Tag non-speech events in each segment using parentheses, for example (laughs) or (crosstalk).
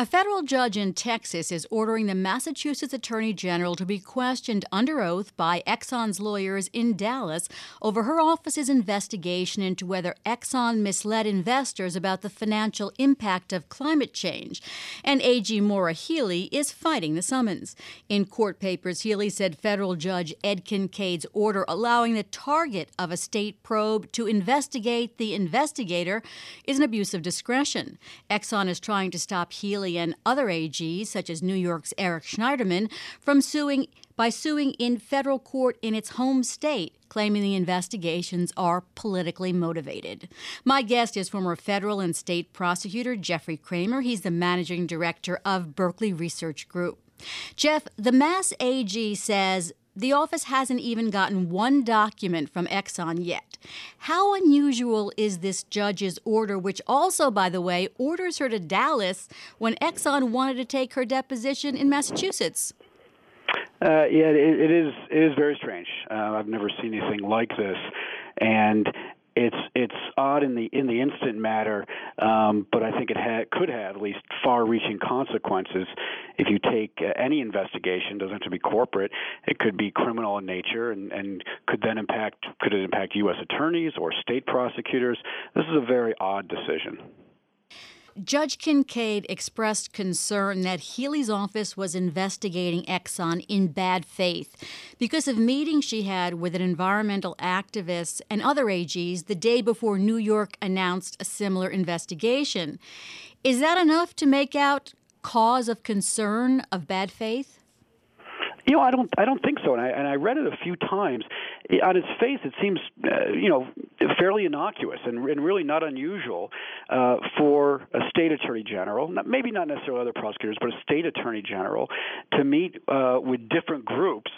A federal judge in Texas is ordering the Massachusetts Attorney General to be questioned under oath by Exxon's lawyers in Dallas over her office's investigation into whether Exxon misled investors about the financial impact of climate change. And AG Maura Healey is fighting the summons. In court papers, Healey said federal judge Ed Kinkeade's order allowing the target of a state probe to investigate the investigator is an abuse of discretion. Exxon is trying to stop And other AGs, such as New York's Eric Schneiderman, from suing by suing in federal court in its home state, claiming the investigations are politically motivated. My guest is former federal and state prosecutor Jeffrey Cramer. He's the managing director of Berkeley Research Group. Jeff, the Mass AG says the office hasn't even gotten one document from Exxon yet. How unusual is this judge's order, which also, by the way, orders her to Dallas when Exxon wanted to take her deposition in Massachusetts? Uh, yeah, it, it is. It is very strange. Uh, I've never seen anything like this, and it's it's odd in the in the instant matter, um, but I think it ha- could have at least far-reaching consequences if you take uh, any investigation. Doesn't have to be corporate. It could be criminal in nature, and, and could then impact could it impact U.S. attorneys or state prosecutors? This is a very odd decision. Judge Kinkeade expressed concern that Healey's office was investigating Exxon in bad faith because of meetings she had with an environmental activist and other AGs the day before New York announced a similar investigation. Is that enough to make out cause of concern of bad faith? You know, I don't. I don't think so. And I and I read it a few times. On its face, it seems, uh, you know, fairly innocuous and, and really not unusual uh, for a state attorney general, not, maybe not necessarily other prosecutors, but a state attorney general, to meet uh, with different groups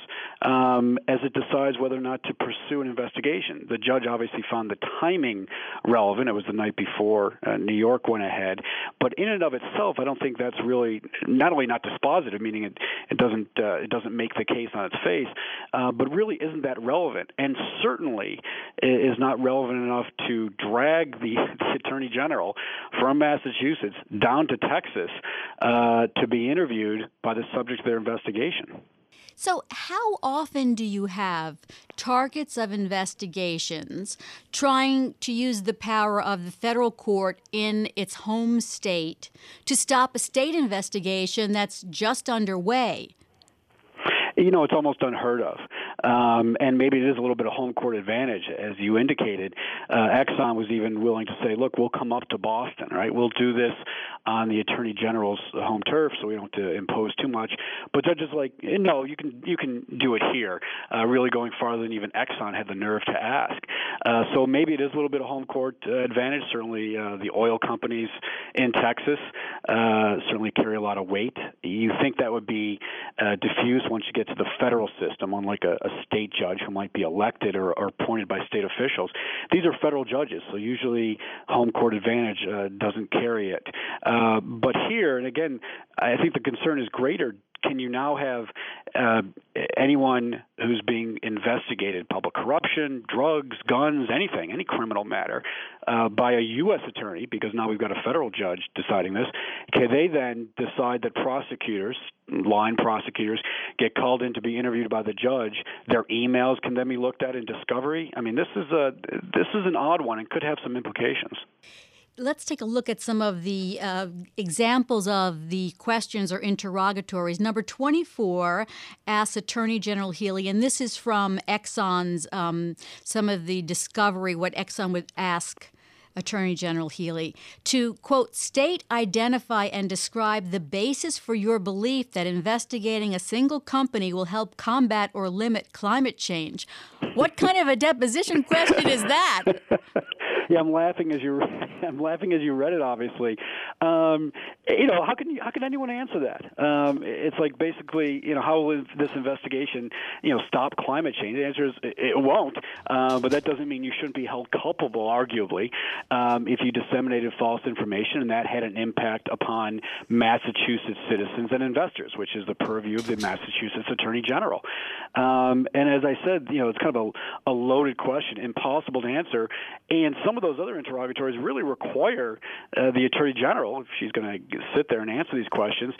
um, as it decides whether or not to pursue an investigation. The judge obviously found the timing relevant. It was the night before uh, New York went ahead, but in and of itself, I don't think that's really not only not dispositive, meaning it it doesn't uh, it doesn't make the case on its face, uh, but really isn't that relevant, and certainly is not relevant enough to drag the, (laughs) the attorney general from Massachusetts down to Texas uh, to be interviewed by the subject of their investigation. So, how often do you have targets of investigations trying to use the power of the federal court in its home state to stop a state investigation that's just underway? you know, it's almost unheard of. Um, and maybe it is a little bit of home court advantage, as you indicated. Uh, Exxon was even willing to say, look, we'll come up to Boston, right? We'll do this on the Attorney General's home turf, so we don't have to impose too much. But judges like, no, you can you can do it here, uh, really going farther than even Exxon had the nerve to ask. Uh, so maybe it is a little bit of home court uh, advantage. Certainly, uh, the oil companies in Texas uh, certainly carry a lot of weight. You think that would be diffused once you get to the federal system, unlike a, a state judge who might be elected or, or appointed by state officials. These are federal judges, so usually home court advantage uh, doesn't carry it. Uh, but here, and again, I think the concern is greater can you now have uh, anyone who's being investigated, public corruption, drugs, guns, anything, any criminal matter, uh, by a U.S. attorney, because now we've got a federal judge deciding this, can they then decide that prosecutors, line prosecutors, get called in to be interviewed by the judge? Their emails can then be looked at in discovery. I mean, this is a this is an odd one and could have some implications. Let's take a look at some of the uh, examples of the questions or interrogatories. Number 24 asks Attorney General Healey, and this is from Exxon's, um, some of the discovery, what Exxon would ask Attorney General Healey, to, quote, state, identify, and describe the basis for your belief that investigating a single company will help combat or limit climate change. What kind of a deposition question is that? (laughs) yeah, I'm laughing as you (laughs) I'm laughing as you read it. Obviously, um, you know how can you, how can anyone answer that? Um, it's like basically, you know, how will this investigation, you know, stop climate change? The answer is it won't. Uh, but that doesn't mean you shouldn't be held culpable, arguably, um, if you disseminated false information and that had an impact upon Massachusetts citizens and investors, which is the purview of the Massachusetts Attorney General. Um, and as I said, you know, it's kind of a, a loaded question, impossible to answer, and some of those other interrogatories really require uh, the attorney general, if she's going to sit there and answer these questions,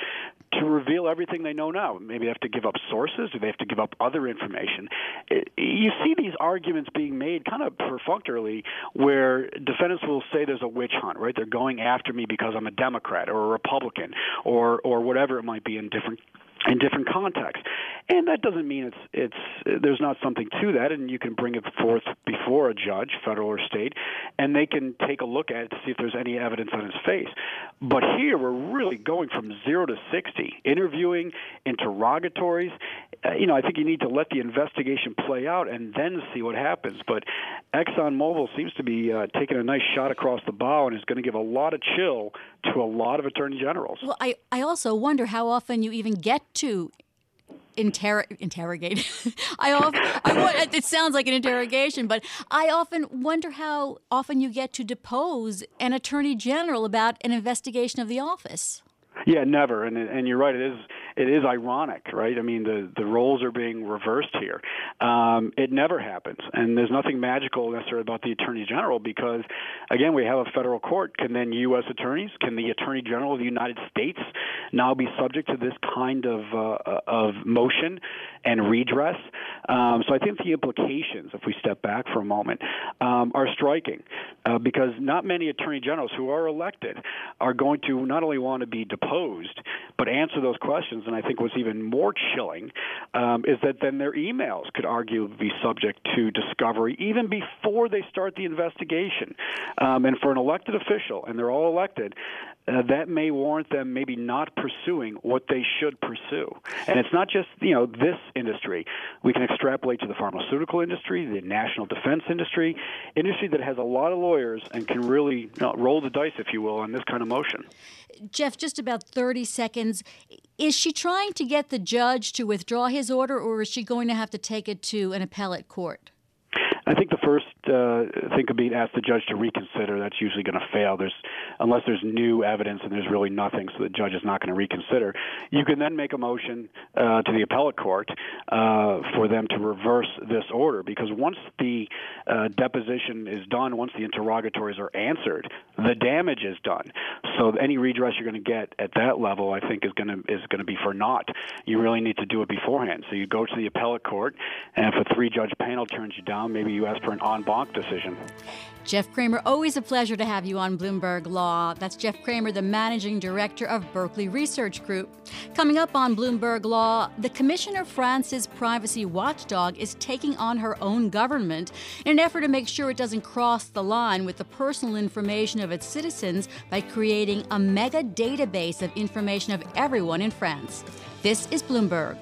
to reveal everything they know now. Maybe they have to give up sources, do they have to give up other information? You see these arguments being made kind of perfunctorily, where defendants will say there's a witch hunt, right? They're going after me because I'm a Democrat or a Republican or or whatever it might be in different in different contexts. And that doesn't mean it's it's there's not something to that, and you can bring it forth before a judge, federal or state, and they can take a look at it to see if there's any evidence on his face. But here we're really going from zero to sixty, interviewing, interrogatories. Uh, you know, I think you need to let the investigation play out and then see what happens. But ExxonMobil seems to be uh, taking a nice shot across the bow and is going to give a lot of chill to a lot of attorney generals. Well, I I also wonder how often you even get to inter- interrogate. (laughs) I often, I, it sounds like an interrogation, but I often wonder how often you get to depose an attorney general about an investigation of the office. Yeah, never. And and you're right. It is it is ironic, right? I mean, the the roles are being reversed here. Um, it never happens, and there's nothing magical necessarily about the attorney general because, again, we have a federal court. Can then U.S. attorneys, can the attorney general of the United States now be subject to this kind of uh, of motion and redress? Um, so I think the implications, if we step back for a moment, um, are striking uh, because not many attorney generals who are elected are going to not only want to be deposed but answer those questions. And I think what's even more chilling um, is that then their emails could arguably be subject to discovery even before they start the investigation. Um, and for an elected official, and they're all elected, uh, that may warrant them maybe not pursuing what they should pursue. And it's not just you know this industry. We can extrapolate to the pharmaceutical industry, the national defense industry, industry that has a lot of lawyers and can really you know, roll the dice, if you will, on this kind of motion. Jeff, just about 30 seconds. Is she trying to get the judge to withdraw his order, or is she going to have to take it to an appellate court? I think the first uh, thing could be ask the judge to reconsider. That's usually going to fail. There's unless there's new evidence and there's really nothing, so the judge is not going to reconsider. You can then make a motion uh, to the appellate court uh, for them to reverse this order because once the uh, deposition is done, once the interrogatories are answered, the damage is done. So any redress you're going to get at that level, I think, is going to is going to be for naught. You really need to do it beforehand. So you go to the appellate court, and if a three judge panel turns you down, maybe you ask for an en banc decision. Jeff Cramer, always a pleasure to have you on Bloomberg Law. That's Jeff Cramer, the managing director of Berkeley Research Group. Coming up on Bloomberg Law, the Commissioner France's privacy watchdog is taking on her own government in an effort to make sure it doesn't cross the line with the personal information of its citizens by creating a mega database of information of everyone in France. This is Bloomberg.